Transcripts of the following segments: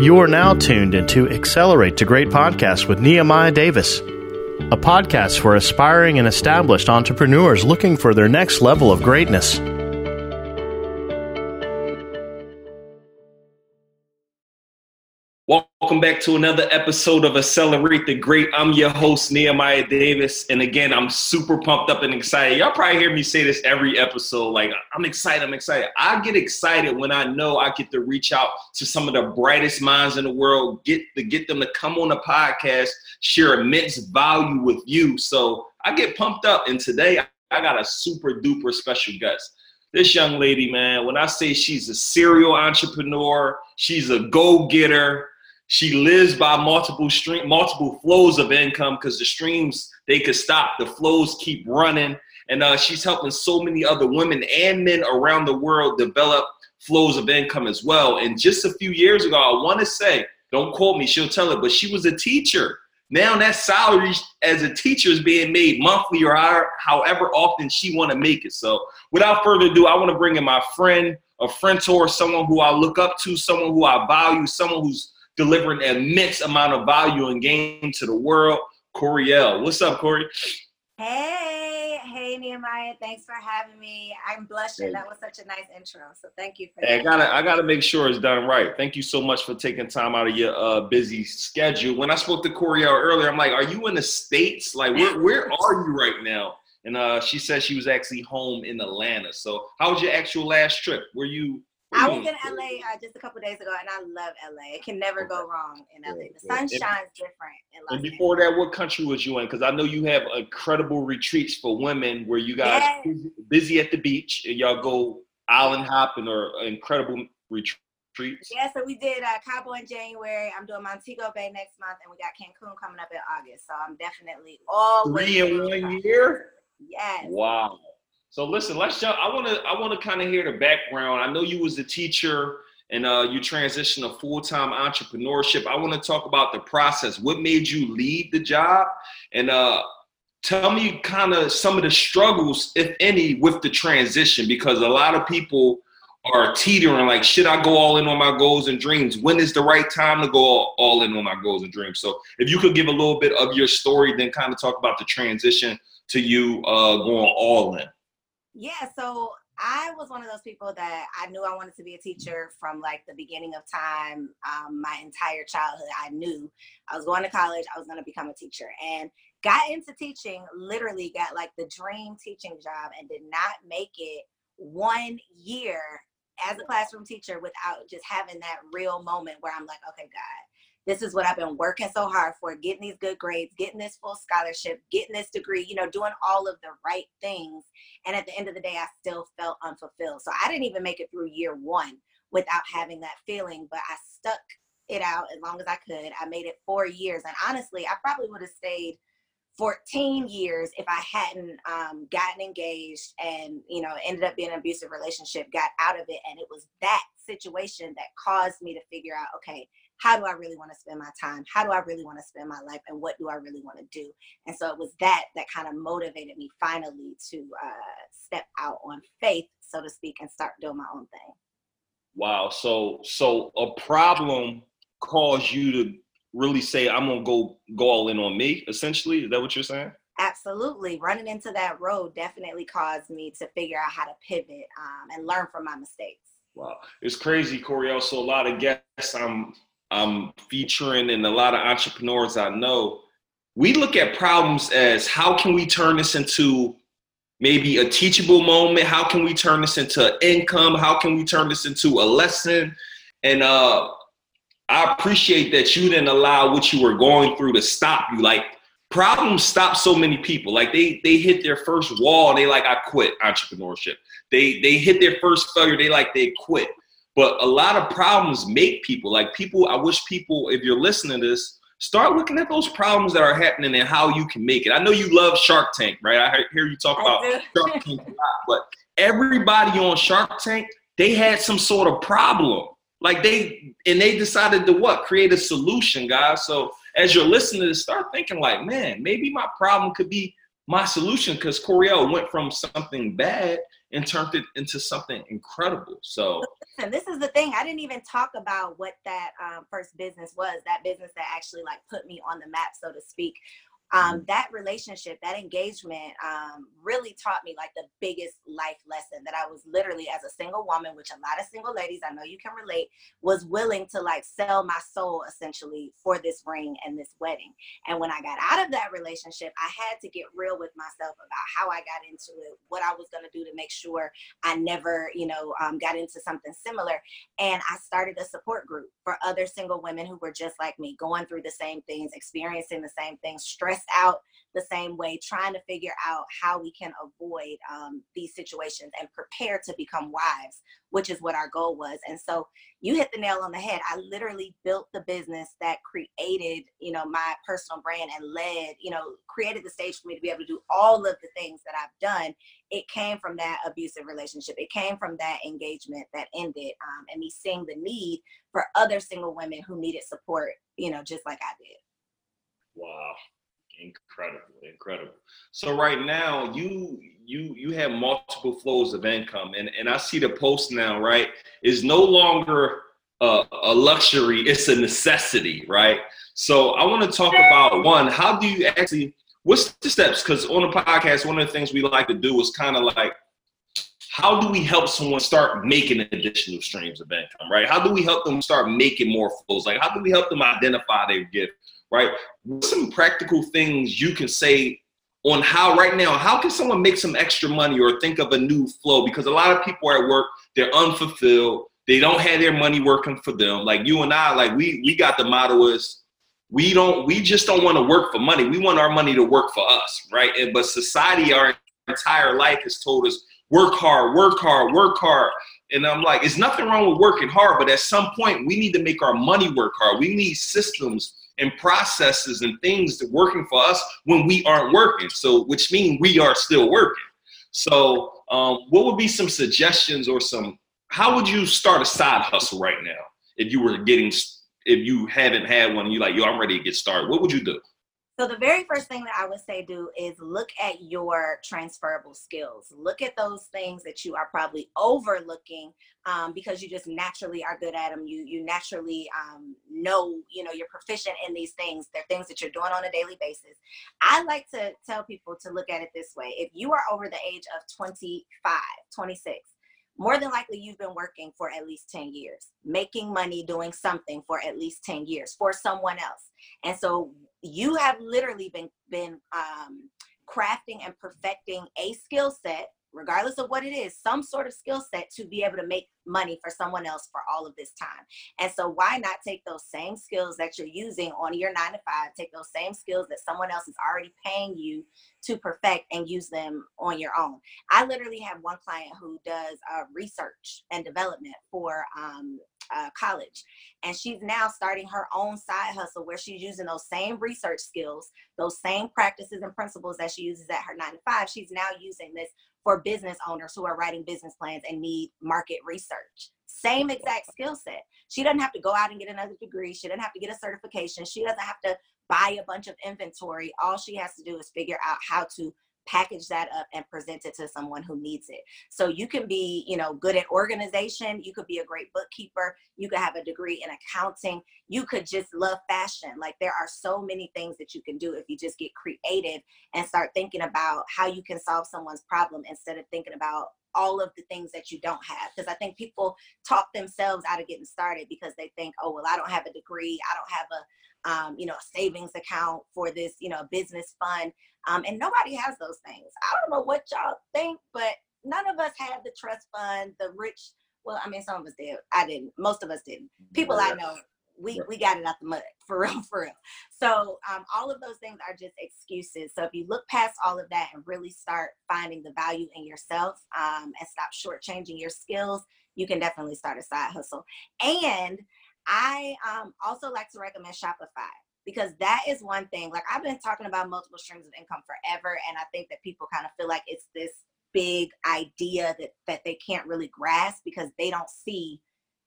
You are now tuned into Accelerate to Great Podcast with Nehemiah Davis, a podcast for aspiring and established entrepreneurs looking for their next level of greatness. Welcome back to another episode of Accelerate the Great. I'm your host, Nehemiah Davis. And again, I'm super pumped up and excited. Y'all probably hear me say this every episode. Like, I'm excited, I'm excited. I get excited when I know I get to reach out to some of the brightest minds in the world, get to get them to come on the podcast, share immense value with you. So I get pumped up. And today I got a super duper special guest this young lady, man, when I say she's a serial entrepreneur, she's a go getter, she lives by multiple stream, multiple flows of income because the streams they could stop, the flows keep running, and uh, she's helping so many other women and men around the world develop flows of income as well. And just a few years ago, I want to say, don't quote me, she'll tell it, but she was a teacher. Now that salary as a teacher is being made monthly or however often she want to make it. So without further ado, I want to bring in my friend, a friend or someone who I look up to, someone who I value, someone who's delivering an immense amount of value and gain to the world. Coriel, what's up, Corey? Hey, hey, Nehemiah. Thanks for having me. I'm blushing. That was such a nice intro. So thank you for that. I gotta, I gotta make sure it's done right. Thank you so much for taking time out of your uh, busy schedule. When I spoke to Coriel earlier, I'm like, "Are you in the states? Like, where, where are you right now?" And uh, she said she was actually home in Atlanta. So, how was your actual last trip? Were you I was in LA uh, just a couple days ago, and I love LA. It can never go wrong in LA. The sun shines different. and before that, what country was you in? Because I know you have incredible retreats for women where you guys yes. busy at the beach and y'all go island hopping or incredible retreats. Yeah, so we did uh, Cabo in January. I'm doing Montego Bay next month, and we got Cancun coming up in August. So I'm definitely all three in one year. Yes. Wow. So listen, let's jump. I want to I want to kind of hear the background. I know you was a teacher and uh, you transitioned to full time entrepreneurship. I want to talk about the process. What made you leave the job, and uh, tell me kind of some of the struggles, if any, with the transition. Because a lot of people are teetering, like, should I go all in on my goals and dreams? When is the right time to go all, all in on my goals and dreams? So, if you could give a little bit of your story, then kind of talk about the transition to you uh, going all in. Yeah, so I was one of those people that I knew I wanted to be a teacher from like the beginning of time. Um, my entire childhood, I knew I was going to college, I was going to become a teacher, and got into teaching. Literally, got like the dream teaching job, and did not make it one year as a classroom teacher without just having that real moment where I'm like, okay, God, this is what I've been working so hard for, getting these good grades, getting this full scholarship, getting this degree, you know, doing all of the right things. And at the end of the day, I still felt unfulfilled. So I didn't even make it through year one without having that feeling, but I stuck it out as long as I could. I made it four years. And honestly, I probably would have stayed 14 years if I hadn't um, gotten engaged and, you know, ended up being an abusive relationship, got out of it. And it was that situation that caused me to figure out, okay, how do I really want to spend my time? How do I really want to spend my life? And what do I really want to do? And so it was that that kind of motivated me finally to uh, step out on faith, so to speak, and start doing my own thing. Wow. So so a problem caused you to really say, I'm gonna go go all in on me, essentially. Is that what you're saying? Absolutely. Running into that road definitely caused me to figure out how to pivot um, and learn from my mistakes. Wow. It's crazy, Corey. Also, a lot of guests I'm I'm featuring and a lot of entrepreneurs I know, we look at problems as how can we turn this into maybe a teachable moment? How can we turn this into income? How can we turn this into a lesson? And uh, I appreciate that you didn't allow what you were going through to stop you. Like problems stop so many people. Like they they hit their first wall, they like I quit entrepreneurship. They they hit their first failure, they like they quit. But a lot of problems make people like people. I wish people, if you're listening to this, start looking at those problems that are happening and how you can make it. I know you love Shark Tank, right? I hear you talk about Shark Tank a lot, but everybody on Shark Tank, they had some sort of problem. Like they and they decided to what? Create a solution, guys. So as you're listening to this, start thinking like, man, maybe my problem could be my solution because Coriel went from something bad and turned it into something incredible. So this is the thing. I didn't even talk about what that um, first business was. That business that actually like put me on the map, so to speak, um, that relationship, that engagement um, really taught me like the biggest life lesson that I was literally as a single woman, which a lot of single ladies, I know you can relate, was willing to like sell my soul essentially for this ring and this wedding. And when I got out of that relationship, I had to get real with myself about how I got into it, what I was going to do to make sure I never, you know, um, got into something similar. And I started a support group for other single women who were just like me, going through the same things, experiencing the same things, stress stressed out the same way, trying to figure out how we can avoid um, these situations and prepare to become wives, which is what our goal was. And so you hit the nail on the head. I literally built the business that created, you know, my personal brand and led, you know, created the stage for me to be able to do all of the things that I've done. It came from that abusive relationship. It came from that engagement that ended, um, and me seeing the need for other single women who needed support, you know, just like I did. Wow incredible, incredible. So right now, you you you have multiple flows of income, and and I see the post now. Right, is no longer a, a luxury; it's a necessity. Right. So I want to talk about one. How do you actually? What's the steps? Because on the podcast, one of the things we like to do is kind of like how do we help someone start making additional streams of income, right? How do we help them start making more flows? Like, how do we help them identify their gift? right? What's some practical things you can say on how right now, how can someone make some extra money or think of a new flow? Because a lot of people are at work, they're unfulfilled, they don't have their money working for them. Like you and I, like we we got the motto is we don't we just don't want to work for money. We want our money to work for us, right? And but society our entire life has told us work hard, work hard, work hard. And I'm like, it's nothing wrong with working hard, but at some point we need to make our money work hard. We need systems and processes and things that working for us when we aren't working. So, which means we are still working. So, um, what would be some suggestions or some? How would you start a side hustle right now if you were getting if you haven't had one? And you like, yo, I'm ready to get started. What would you do? So the very first thing that I would say do is look at your transferable skills. Look at those things that you are probably overlooking um, because you just naturally are good at them. You you naturally um, know you know you're proficient in these things. They're things that you're doing on a daily basis. I like to tell people to look at it this way: if you are over the age of 25, 26 more than likely you've been working for at least 10 years, making money doing something for at least 10 years for someone else. And so you have literally been been um, crafting and perfecting a skill set regardless of what it is, some sort of skill set to be able to make money for someone else for all of this time. And so, why not take those same skills that you're using on your nine to five, take those same skills that someone else is already paying you to perfect and use them on your own? I literally have one client who does uh, research and development for um, uh, college. And she's now starting her own side hustle where she's using those same research skills, those same practices and principles that she uses at her nine to five. She's now using this for business owners who are writing business plans and need market research. Same exact skill set. She doesn't have to go out and get another degree. She doesn't have to get a certification. She doesn't have to buy a bunch of inventory. All she has to do is figure out how to package that up and present it to someone who needs it. So you can be, you know, good at organization, you could be a great bookkeeper, you could have a degree in accounting, you could just love fashion. Like there are so many things that you can do if you just get creative and start thinking about how you can solve someone's problem instead of thinking about all of the things that you don't have because i think people talk themselves out of getting started because they think oh well i don't have a degree i don't have a um, you know, a savings account for this, you know, business fund. Um, and nobody has those things. I don't know what y'all think, but none of us had the trust fund, the rich. Well, I mean, some of us did. I didn't. Most of us didn't. People I know, we we got it out the mud for real, for real. So um, all of those things are just excuses. So if you look past all of that and really start finding the value in yourself um, and stop shortchanging your skills, you can definitely start a side hustle. And I um, also like to recommend Shopify because that is one thing. Like I've been talking about multiple streams of income forever, and I think that people kind of feel like it's this big idea that that they can't really grasp because they don't see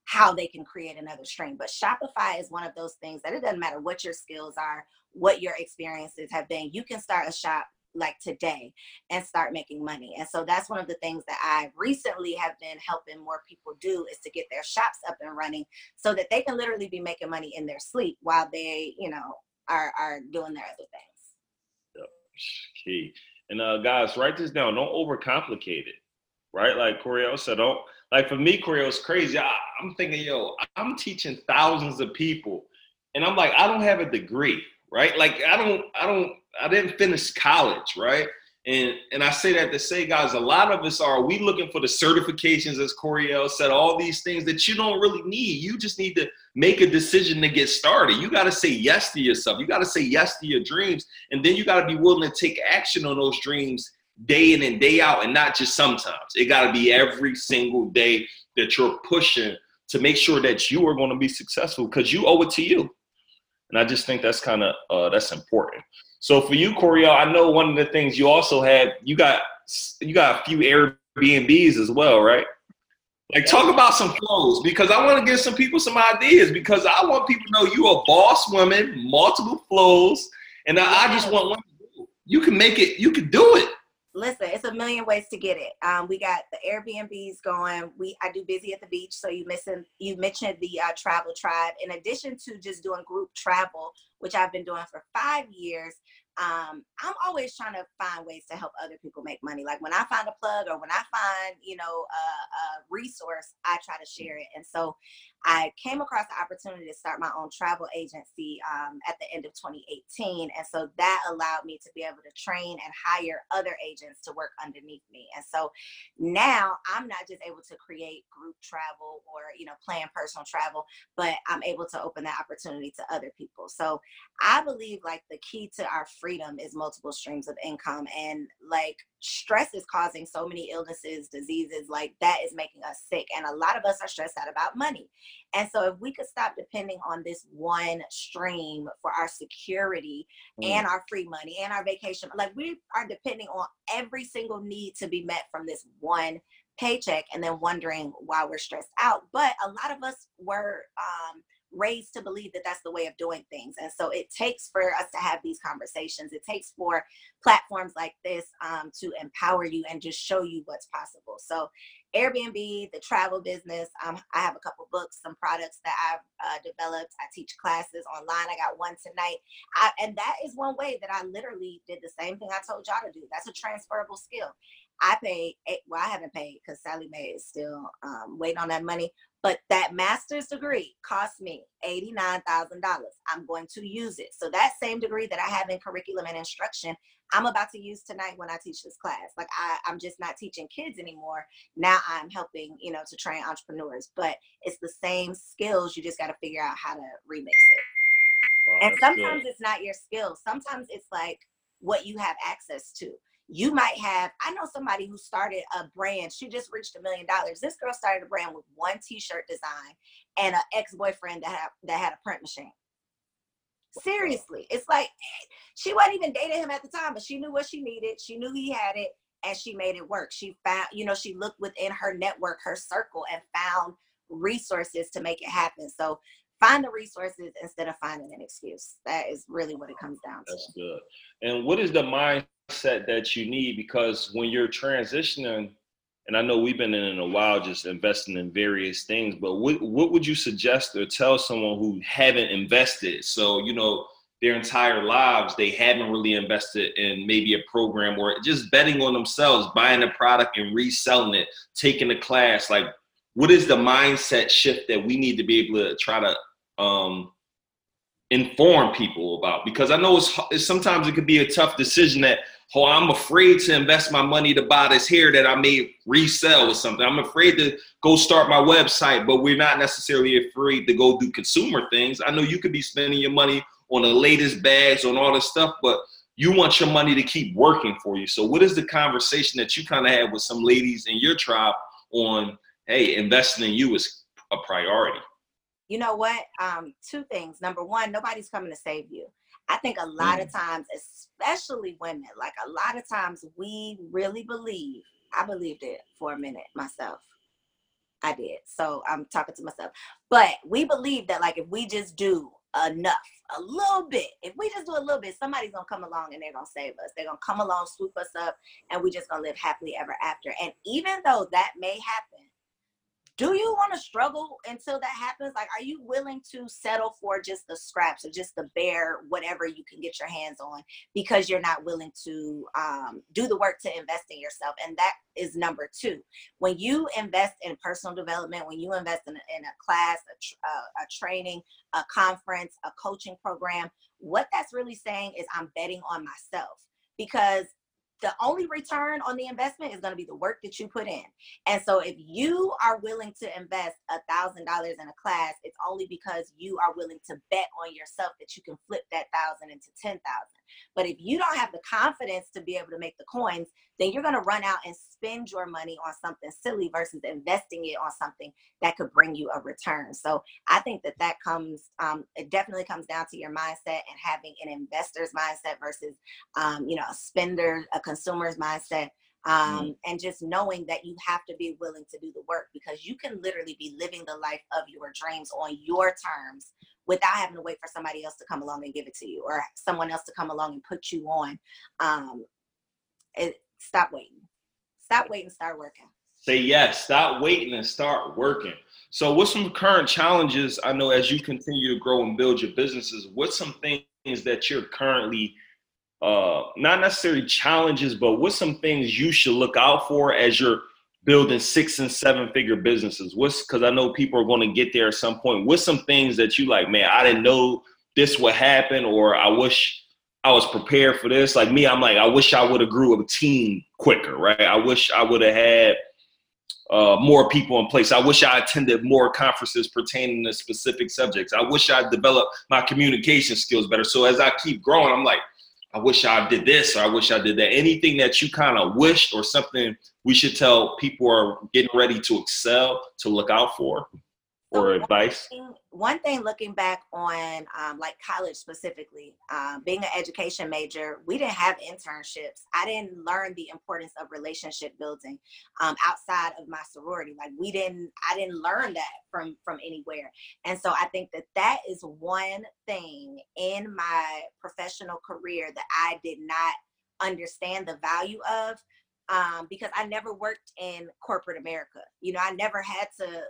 how they can create another stream. But Shopify is one of those things that it doesn't matter what your skills are, what your experiences have been. You can start a shop like today and start making money. And so that's one of the things that I recently have been helping more people do is to get their shops up and running so that they can literally be making money in their sleep while they, you know, are are doing their other things. Yep. Key. And uh guys, write this down. Don't overcomplicate it. Right? Like Coriel said, don't like for me, Coriel is crazy. I, I'm thinking, yo, I'm teaching thousands of people. And I'm like, I don't have a degree, right? Like I don't, I don't I didn't finish college, right? And and I say that to say, guys, a lot of us are we looking for the certifications, as Coriel said, all these things that you don't really need. You just need to make a decision to get started. You got to say yes to yourself. You got to say yes to your dreams, and then you got to be willing to take action on those dreams day in and day out, and not just sometimes. It got to be every single day that you're pushing to make sure that you are going to be successful because you owe it to you. And I just think that's kind of uh, that's important. So for you, Coriel, I know one of the things you also had, you got you got a few Airbnbs as well, right? Like talk about some flows because I want to give some people some ideas because I want people to know you a boss woman, multiple flows, and I just want one. You can make it. You can do it listen, it's a million ways to get it. Um, we got the Airbnbs going. We I do busy at the beach, so you missing you mentioned the uh, travel tribe. In addition to just doing group travel, which I've been doing for five years, um, I'm always trying to find ways to help other people make money. Like when I find a plug or when I find, you know, a, a, resource, I try to share it. And so I came across the opportunity to start my own travel agency um, at the end of 2018. And so that allowed me to be able to train and hire other agents to work underneath me. And so now I'm not just able to create group travel or, you know, plan personal travel, but I'm able to open that opportunity to other people. So I believe like the key to our freedom is multiple streams of income. And like stress is causing so many illnesses, diseases, like that is making us sick. And a lot of us are stressed out about money. And so if we could stop depending on this one stream for our security mm. and our free money and our vacation, like we are depending on every single need to be met from this one paycheck and then wondering why we're stressed out. But a lot of us were um, raised to believe that that's the way of doing things. And so it takes for us to have these conversations. It takes for platforms like this um, to empower you and just show you what's possible. So Airbnb, the travel business, um, I have a couple books, some products that I've uh, developed. I teach classes online. I got one tonight. I, and that is one way that I literally did the same thing I told y'all to do. That's a transferable skill. I paid, well, I haven't paid because Sallie Mae is still um, waiting on that money. But that master's degree cost me $89,000. I'm going to use it. So that same degree that I have in curriculum and instruction, I'm about to use tonight when I teach this class. Like I, I'm just not teaching kids anymore. Now I'm helping, you know, to train entrepreneurs. But it's the same skills. You just got to figure out how to remix it. Wow, and sometimes good. it's not your skills. Sometimes it's like what you have access to you might have i know somebody who started a brand she just reached a million dollars. This girl started a brand with one t-shirt design and an ex-boyfriend that had, that had a print machine. Seriously it's like she wasn't even dating him at the time but she knew what she needed. She knew he had it and she made it work. She found you know she looked within her network her circle and found resources to make it happen. So find the resources instead of finding an excuse that is really what it comes down to that's good and what is the mindset that you need because when you're transitioning, and I know we've been in a while just investing in various things, but what, what would you suggest or tell someone who haven't invested? So, you know, their entire lives, they haven't really invested in maybe a program or just betting on themselves, buying a product and reselling it, taking a class. Like, what is the mindset shift that we need to be able to try to um, inform people about? Because I know it's, sometimes it could be a tough decision that oh, I'm afraid to invest my money to buy this hair that I may resell or something. I'm afraid to go start my website, but we're not necessarily afraid to go do consumer things. I know you could be spending your money on the latest bags, on all this stuff, but you want your money to keep working for you. So, what is the conversation that you kind of have with some ladies in your tribe on, hey, investing in you is a priority? You know what? Um, two things. Number one, nobody's coming to save you. I think a lot mm. of times, especially women, like a lot of times we really believe, I believed it for a minute myself. I did. So I'm talking to myself. But we believe that like if we just do enough, a little bit. If we just do a little bit, somebody's gonna come along and they're gonna save us. They're gonna come along, swoop us up, and we just gonna live happily ever after. And even though that may happen, do you want to struggle until that happens? Like, are you willing to settle for just the scraps or just the bare whatever you can get your hands on because you're not willing to um, do the work to invest in yourself? And that is number two. When you invest in personal development, when you invest in, in a class, a, tr- a, a training, a conference, a coaching program, what that's really saying is I'm betting on myself because the only return on the investment is going to be the work that you put in. And so if you are willing to invest a thousand dollars in a class, it's only because you are willing to bet on yourself that you can flip that thousand into ten thousand. But if you don't have the confidence to be able to make the coins, then you're going to run out and spend your money on something silly versus investing it on something that could bring you a return. So I think that that comes, um, it definitely comes down to your mindset and having an investor's mindset versus, um, you know, a spender, a consumer's mindset. Um, mm and just knowing that you have to be willing to do the work because you can literally be living the life of your dreams on your terms without having to wait for somebody else to come along and give it to you or someone else to come along and put you on. Um, it, stop waiting. Stop waiting, start working. Say yes. Stop waiting and start working. So, what's some current challenges? I know as you continue to grow and build your businesses, what's some things that you're currently uh, not necessarily challenges, but what's some things you should look out for as you're building six and seven figure businesses? What's because I know people are going to get there at some point. What's some things that you like, man? I didn't know this would happen, or I wish I was prepared for this. Like me, I'm like, I wish I would have grew a team quicker, right? I wish I would have had uh, more people in place. I wish I attended more conferences pertaining to specific subjects. I wish I developed my communication skills better. So as I keep growing, I'm like, I wish I did this or I wish I did that. Anything that you kind of wished or something we should tell people are getting ready to excel to look out for or advice? One thing, looking back on um, like college specifically, um, being an education major, we didn't have internships. I didn't learn the importance of relationship building um, outside of my sorority. Like we didn't, I didn't learn that from from anywhere. And so I think that that is one thing in my professional career that I did not understand the value of um, because I never worked in corporate America. You know, I never had to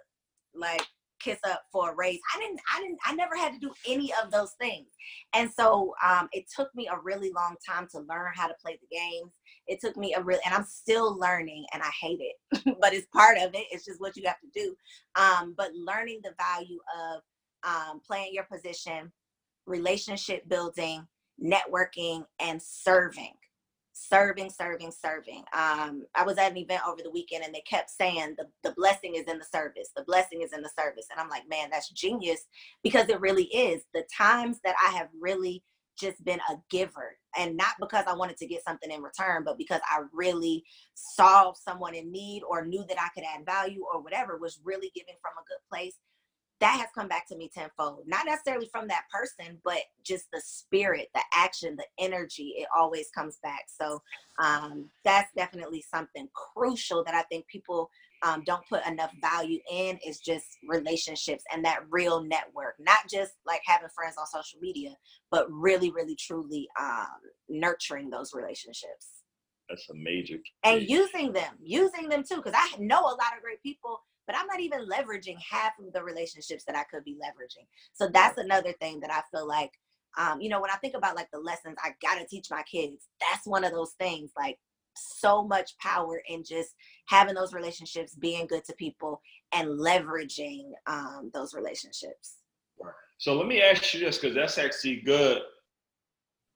like kiss up for a raise. I didn't, I didn't, I never had to do any of those things. And so um, it took me a really long time to learn how to play the games. It took me a real, and I'm still learning and I hate it, but it's part of it. It's just what you have to do. Um, but learning the value of um, playing your position, relationship building, networking, and serving serving, serving, serving. Um, I was at an event over the weekend and they kept saying the, the blessing is in the service. The blessing is in the service. And I'm like, man, that's genius because it really is. The times that I have really just been a giver and not because I wanted to get something in return, but because I really saw someone in need or knew that I could add value or whatever was really giving from a good place that has come back to me tenfold. Not necessarily from that person, but just the spirit, the action, the energy. It always comes back. So um, that's definitely something crucial that I think people um, don't put enough value in is just relationships and that real network. Not just like having friends on social media, but really, really, truly um, nurturing those relationships. That's a major. Key. And using them, using them too, because I know a lot of great people but I'm not even leveraging half of the relationships that I could be leveraging. So that's another thing that I feel like, um, you know, when I think about like the lessons I gotta teach my kids, that's one of those things like so much power in just having those relationships, being good to people, and leveraging um, those relationships. So let me ask you this because that's actually good.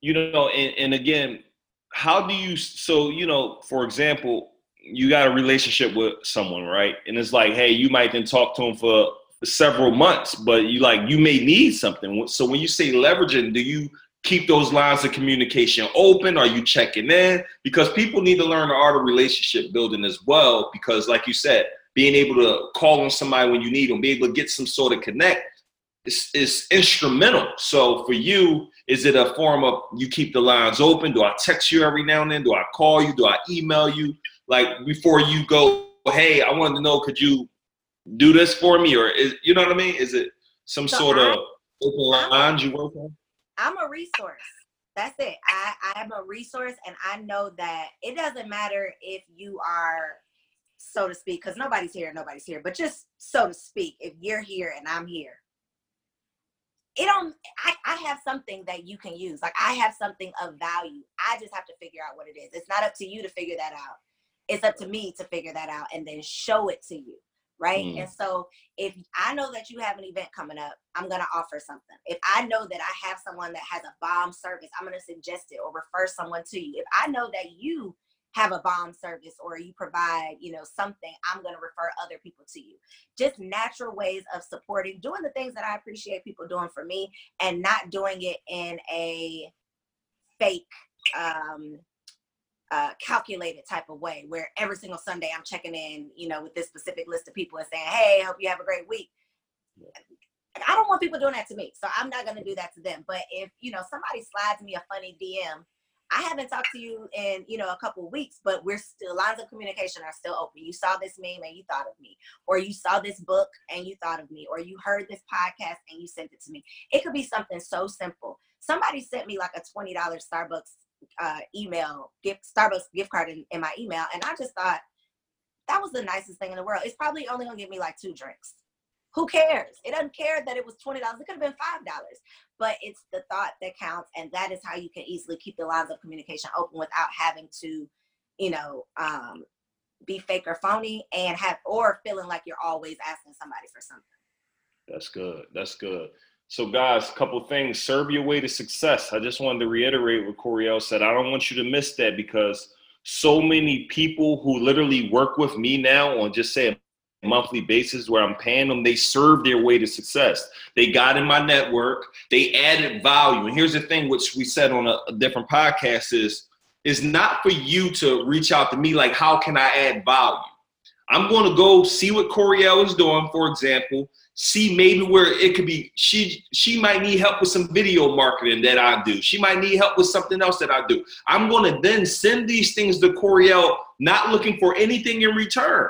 You know, and, and again, how do you so you know, for example, you got a relationship with someone, right? And it's like, hey, you might then talk to them for several months, but you like you may need something. So when you say leveraging, do you keep those lines of communication open? Are you checking in? Because people need to learn the art of relationship building as well. Because like you said, being able to call on somebody when you need them, be able to get some sort of connect is, is instrumental. So for you, is it a form of you keep the lines open? Do I text you every now and then? Do I call you? Do I email you? Like before you go, hey, I wanted to know, could you do this for me? Or is you know what I mean? Is it some so sort I, of open lines you work on? I'm a resource. That's it. I, I am a resource and I know that it doesn't matter if you are, so to speak, because nobody's here, nobody's here, but just so to speak, if you're here and I'm here, it don't I, I have something that you can use. Like I have something of value. I just have to figure out what it is. It's not up to you to figure that out. It's up to me to figure that out and then show it to you right? Mm. And so if I know that you have an event coming up, I'm gonna offer something. If I know that I have someone that has a bomb service, I'm gonna suggest it or refer someone to you. If I know that you have a bomb service or you provide, you know, something, I'm gonna refer other people to you. Just natural ways of supporting, doing the things that I appreciate people doing for me and not doing it in a fake um uh, calculated type of way where every single Sunday I'm checking in, you know, with this specific list of people and saying, Hey, hope you have a great week. I don't want people doing that to me. So I'm not going to do that to them. But if, you know, somebody slides me a funny DM, I haven't talked to you in, you know, a couple weeks, but we're still lines of communication are still open. You saw this meme and you thought of me, or you saw this book and you thought of me, or you heard this podcast and you sent it to me. It could be something so simple. Somebody sent me like a $20 Starbucks uh, email gift Starbucks gift card in, in my email, and I just thought that was the nicest thing in the world. It's probably only gonna give me like two drinks. Who cares? It doesn't care that it was twenty dollars. It could have been five dollars, but it's the thought that counts, and that is how you can easily keep the lines of communication open without having to, you know, um, be fake or phony, and have or feeling like you're always asking somebody for something. That's good. That's good. So, guys, a couple things. Serve your way to success. I just wanted to reiterate what Coriel said. I don't want you to miss that because so many people who literally work with me now on just say a monthly basis where I'm paying them, they serve their way to success. They got in my network, they added value. And here's the thing, which we said on a, a different podcast is, is not for you to reach out to me like, how can I add value? I'm going to go see what Coriel is doing, for example, see maybe where it could be she she might need help with some video marketing that I do. She might need help with something else that I do. I'm going to then send these things to Coriel, not looking for anything in return.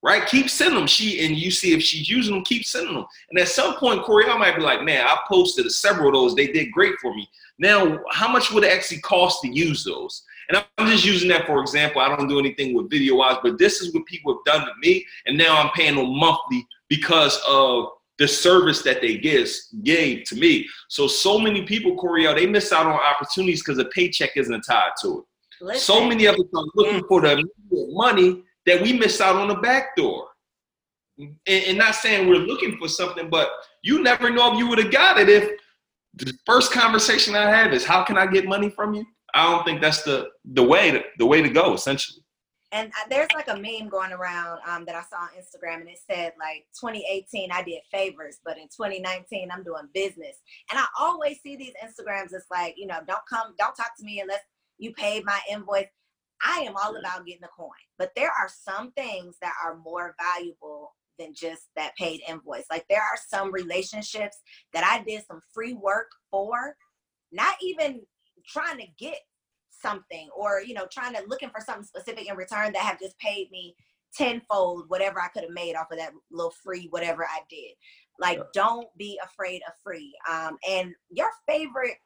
Right? Keep sending them. She and you see if she's using them, keep sending them. And at some point, Coriel might be like, man, I posted several of those. They did great for me. Now, how much would it actually cost to use those? And I'm just using that for example. I don't do anything with video wise, but this is what people have done to me. And now I'm paying them monthly because of the service that they give, gave to me. So, so many people, Coriel, they miss out on opportunities because the paycheck isn't tied to it. Listen. So many of us are looking for the money that we miss out on the back door. And, and not saying we're looking for something, but you never know if you would have got it if the first conversation I have is how can I get money from you? I don't think that's the the way to, the way to go essentially and there's like a meme going around um, that I saw on Instagram, and it said like 2018 I did favors, but in 2019 I'm doing business. And I always see these Instagrams. It's like you know, don't come, don't talk to me unless you paid my invoice. I am all about getting the coin, but there are some things that are more valuable than just that paid invoice. Like there are some relationships that I did some free work for, not even trying to get something or you know trying to looking for something specific in return that have just paid me tenfold whatever I could have made off of that little free whatever I did. Like, yeah. don't be afraid of free. Um, and your favorite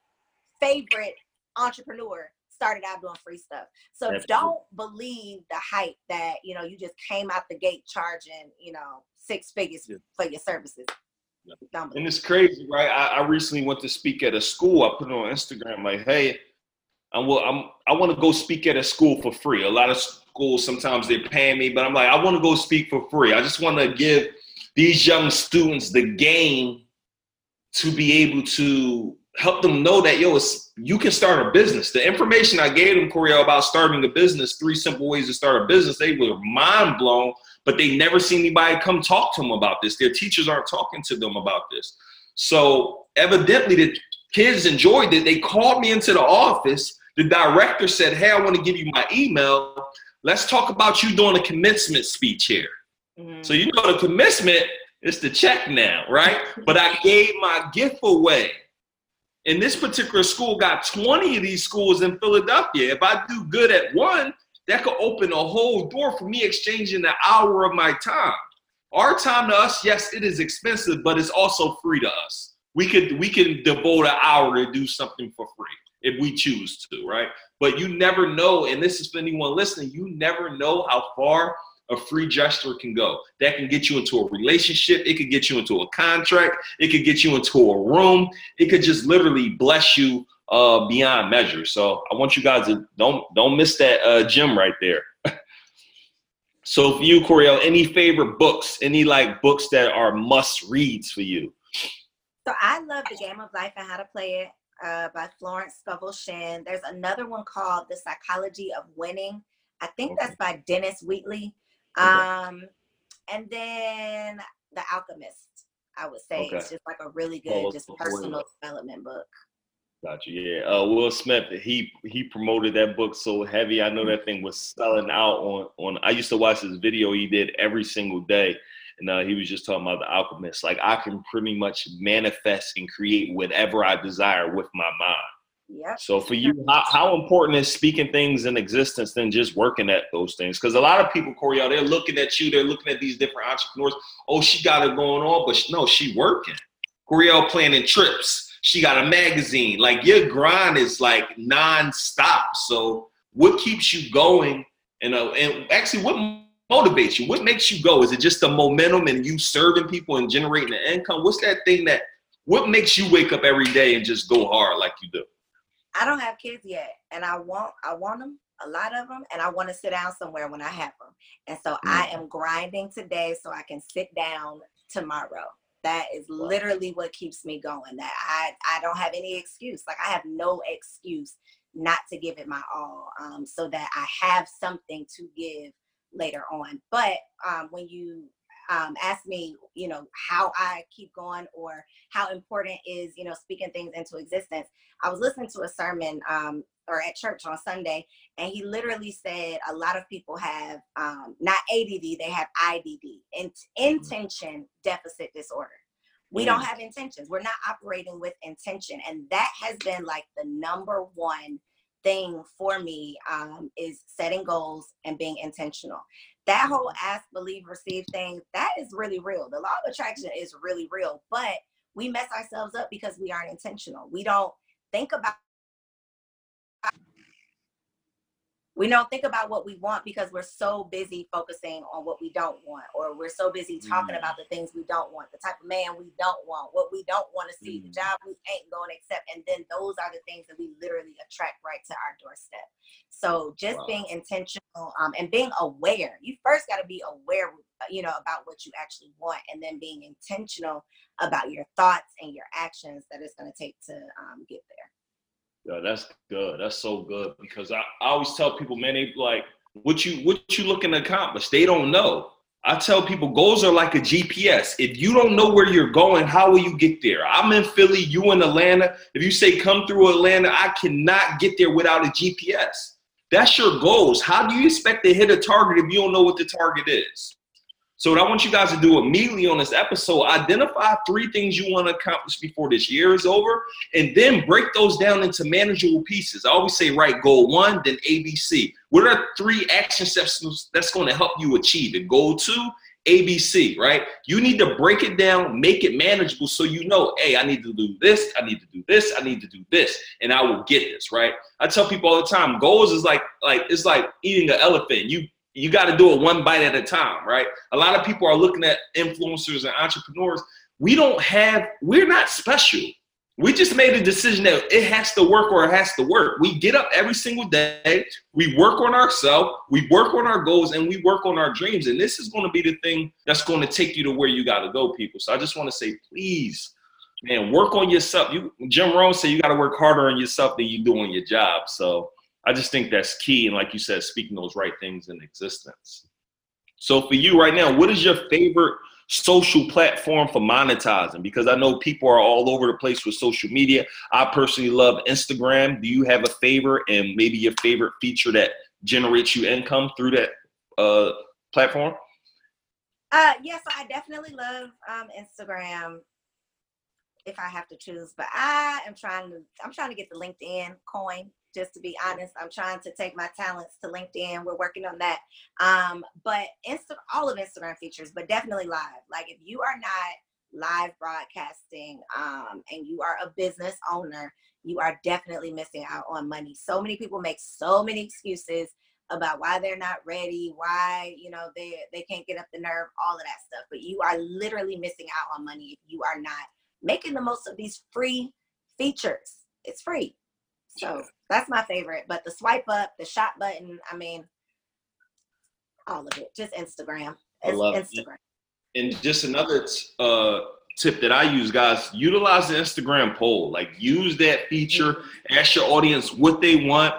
favorite entrepreneur started out doing free stuff. So That's don't believe the hype that you know you just came out the gate charging you know six figures yeah. for your services. Yeah. And it's crazy, right? I, I recently went to speak at a school. I put it on Instagram like, hey, I'm, well, I'm, I want to go speak at a school for free. A lot of schools sometimes they're paying me, but I'm like, I want to go speak for free. I just want to give these young students the game to be able to help them know that yo, you can start a business. The information I gave them, Coriel, about starting a business, three simple ways to start a business, they were mind blown, but they never see anybody come talk to them about this. Their teachers aren't talking to them about this. So evidently the kids enjoyed it. They called me into the office the director said, Hey, I want to give you my email. Let's talk about you doing a commencement speech here. Mm-hmm. So, you know, the commencement is the check now, right? but I gave my gift away. And this particular school got 20 of these schools in Philadelphia. If I do good at one, that could open a whole door for me exchanging an hour of my time. Our time to us, yes, it is expensive, but it's also free to us. we could we can devote an hour to do something for free if we choose to, right? But you never know, and this is for anyone listening, you never know how far a free gesture can go. That can get you into a relationship, it could get you into a contract, it could get you into a room, it could just literally bless you uh, beyond measure. So I want you guys to don't don't miss that uh, gem right there. so for you, Coriel, any favorite books? Any like books that are must reads for you? So I love The Game of Life and How to Play It uh, by Florence Scovel Shinn. There's another one called The Psychology of Winning. I think okay. that's by Denis Waitley. Um, and then The Alchemist, I would say. Okay. It's just like a really good, just personal development book. Gotcha. Yeah. Uh, Will Smith, he he promoted that book so heavy. I know that thing was selling out on on. I used to watch this video he did every single day, and uh, he was just talking about the alchemist. Like I can pretty much manifest and create whatever I desire with my mind. Yeah. So for you, how, how, important is speaking things in existence than just working at those things? Because a lot of people, Coriel, they're looking at you, they're looking at these different entrepreneurs. Oh, she got it going on, but no, she working. Coriel planning trips. She got a magazine. Like your grind is like nonstop. So what keeps you going? And uh, and actually, what motivates you? What makes you go? Is it just the momentum and you serving people and generating the income? What's that thing that what makes you wake up every day and just go hard like you do? I don't have kids yet, and I want I want them, a lot of them, and I want to sit down somewhere when I have them. And so mm-hmm. I am grinding today so I can sit down tomorrow. That is literally what keeps me going. That I I don't have any excuse. Like I have no excuse not to give it my all, um, so that I have something to give later on. But um, when you um, ask me, you know, how I keep going or how important is, you know, speaking things into existence. I was listening to a sermon um, or at church on Sunday, and he literally said a lot of people have um, not ADD, they have IDD, in- intention deficit disorder. We don't have intentions. We're not operating with intention. And that has been like the number one thing for me um, is setting goals and being intentional that whole ask, believe, receive thing, that is really real. The law of attraction is really real, but we mess ourselves up because we aren't intentional. We don't think about we don't think about what we want because we're so busy focusing on what we don't want or we're so busy talking mm. about the things we don't want the type of man we don't want what we don't want to see mm. the job we ain't going to accept and then those are the things that we literally attract right to our doorstep so just wow. being intentional um, and being aware you first got to be aware uh, you know about what you actually want and then being intentional about your thoughts and your actions that it's going to take to um, get there yeah, that's good. That's so good because I, I always tell people, man, they like what you what you looking to accomplish. They don't know. I tell people goals are like a GPS. If you don't know where you're going, how will you get there? I'm in Philly, you in Atlanta. If you say come through Atlanta, I cannot get there without a GPS. That's your goals. How do you expect to hit a target if you don't know what the target is? So what I want you guys to do immediately on this episode, identify three things you want to accomplish before this year is over, and then break those down into manageable pieces. I always say, right, goal one, then ABC. What are three action steps that's going to help you achieve it? Goal two, ABC, right? You need to break it down, make it manageable so you know, hey, I need to do this, I need to do this, I need to do this, and I will get this, right? I tell people all the time, goals is like like it's like eating an elephant. You you got to do it one bite at a time, right? A lot of people are looking at influencers and entrepreneurs. We don't have, we're not special. We just made a decision that it has to work or it has to work. We get up every single day, we work on ourselves, we work on our goals, and we work on our dreams. And this is going to be the thing that's going to take you to where you got to go, people. So I just want to say, please, man, work on yourself. You, Jim Rohn said you got to work harder on yourself than you do on your job. So I just think that's key. And like you said, speaking those right things in existence. So for you right now, what is your favorite social platform for monetizing? Because I know people are all over the place with social media. I personally love Instagram. Do you have a favorite and maybe your favorite feature that generates you income through that uh, platform? Uh, yes, I definitely love um, Instagram if I have to choose, but I am trying to I'm trying to get the LinkedIn coin just to be honest. I'm trying to take my talents to LinkedIn. We're working on that. Um, but Insta, all of Instagram features, but definitely live. Like if you are not live broadcasting um, and you are a business owner, you are definitely missing out on money. So many people make so many excuses about why they're not ready, why you know they they can't get up the nerve, all of that stuff. But you are literally missing out on money if you are not making the most of these free features. It's free. So that's my favorite. But the swipe up, the shot button, I mean, all of it. Just Instagram. I love Instagram. It. And just another uh, tip that I use, guys, utilize the Instagram poll. Like use that feature, mm-hmm. ask your audience what they want.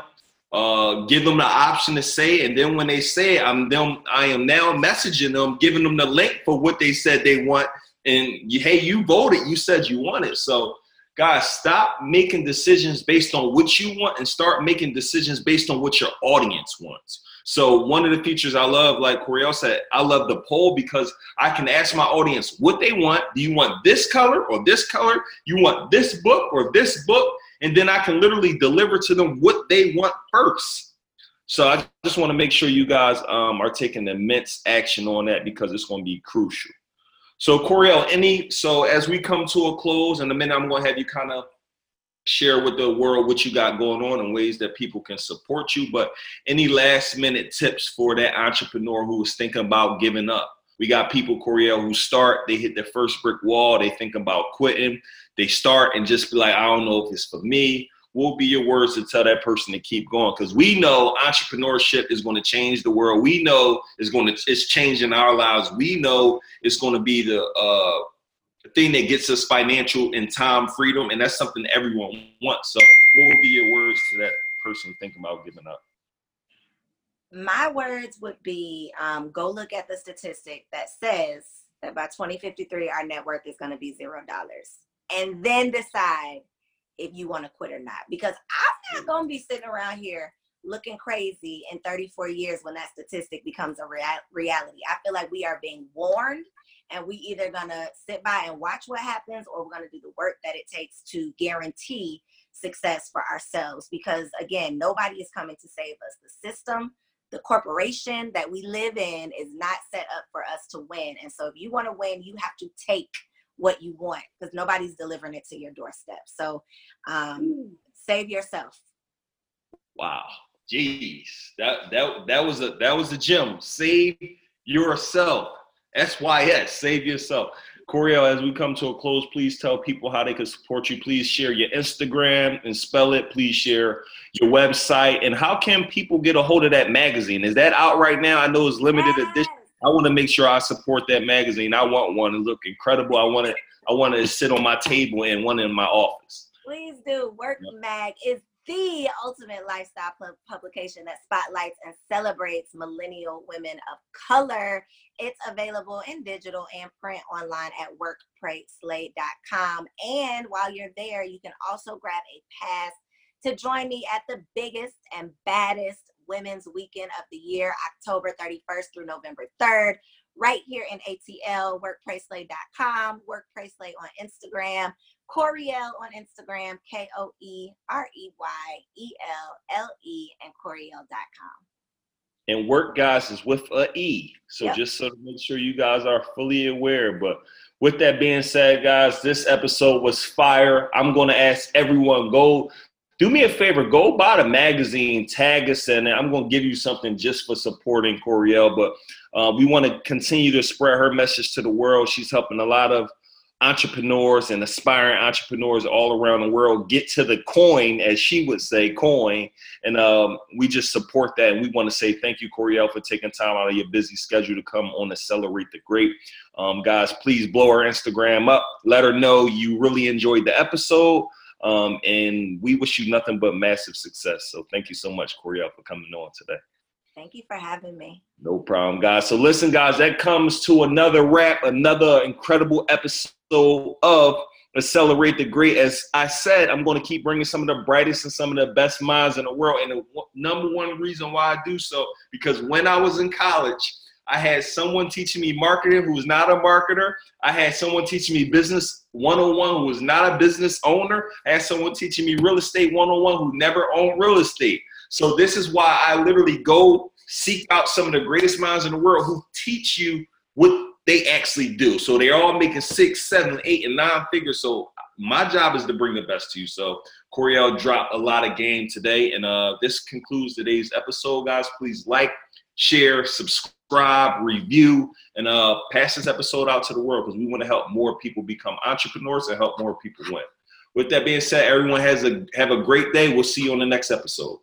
Uh, give them the option to say, and then when they say, I'm them, I am now messaging them, giving them the link for what they said they want, and you, hey, you voted, you said you want it. So, guys, stop making decisions based on what you want and start making decisions based on what your audience wants. So one of the features I love, like Koereyelle said, I love the poll because I can ask my audience what they want. Do you want this color or this color? You want this book or this book? And then I can literally deliver to them what they want first. So I just want to make sure you guys um, are taking immense action on that because it's going to be crucial. So Koereyelle, any so as we come to a close, in a minute I'm going to have you kind of share with the world what you got going on and ways that people can support you. But any last minute tips for that entrepreneur who is thinking about giving up? We got people, Koereyelle, who start, they hit their first brick wall, they think about quitting, they start and just be like, I don't know if it's for me. What will be your words to tell that person to keep going? Because we know entrepreneurship is going to change the world. We know it's going to it's changing our lives. We know it's going to be the uh, the thing that gets us financial and time freedom, and that's something everyone wants. So, what would be your words to that person thinking about giving up? My words would be um, go look at the statistic that says that by 2053, our net worth is going to be zero dollars, and then decide if you want to quit or not. Because I'm not mm. going to be sitting around here looking crazy in 34 years when that statistic becomes a rea- reality. I feel like we are being warned and we either gonna sit by and watch what happens or we're gonna do the work that it takes to guarantee success for ourselves because again nobody is coming to save us the system the corporation that we live in is not set up for us to win and so if you want to win you have to take what you want because nobody's delivering it to your doorstep so um, save yourself wow jeez that that that was a that was a gem save yourself SYS, save yourself. Koereyelle, as we come to a close, please tell people how they can support you. Please share your Instagram and spell it. Please share your website. And how can people get a hold of that magazine? Is that out right now? I know it's limited yes. edition. I want to make sure I support that magazine. I want one to look incredible. I want it. I want to sit on my table and one in my office. Please do. Werk Mag is the ultimate lifestyle publication that spotlights and celebrates millennial women of color. It's available in digital and print online at werkprayslay.com. And while you're there, you can also grab a pass to join me at the biggest and baddest women's weekend of the year, October 31st through November 3rd, right here in ATL, werkprayslay.com, werkprayslay on Instagram. Koereyelle on Instagram, K O E R E Y E L L E, and Koereyelle.com. And work, guys, is with a E. So yep. just so to make sure you guys are fully aware. But with that being said, guys, this episode was fire. I'm going to ask everyone go do me a favor, go buy the magazine, tag us in it. I'm going to give you something just for supporting Koereyelle. But uh, we want to continue to spread her message to the world. She's helping a lot of entrepreneurs and aspiring entrepreneurs all around the world get to the coin, as she would say, coin. And um, we just support that. And we want to say thank you, Koereyelle, for taking time out of your busy schedule to come on Accelerate the Great. Um, guys, please blow her Instagram up. Let her know you really enjoyed the episode. Um, and we wish you nothing but massive success. So thank you so much, Koereyelle, for coming on today. Thank you for having me. No problem, guys. So listen, guys, that comes to another wrap, another incredible episode of Accelerate the Great. As I said, I'm going to keep bringing some of the brightest and some of the best minds in the world. And the number one reason why I do so, because when I was in college, I had someone teaching me marketing who was not a marketer. I had someone teaching me business 101 who was not a business owner. I had someone teaching me real estate 101 who never owned real estate. So this is why I literally go seek out some of the greatest minds in the world who teach you what they actually do. So they're all making six, seven, eight, and nine figures. So my job is to bring the best to you. So Koereyelle dropped a lot of game today. And uh, this concludes today's episode, guys. Please like, share, subscribe, review, and uh, pass this episode out to the world because we want to help more people become entrepreneurs and help more people win. With that being said, everyone has a have a great day. We'll see you on the next episode.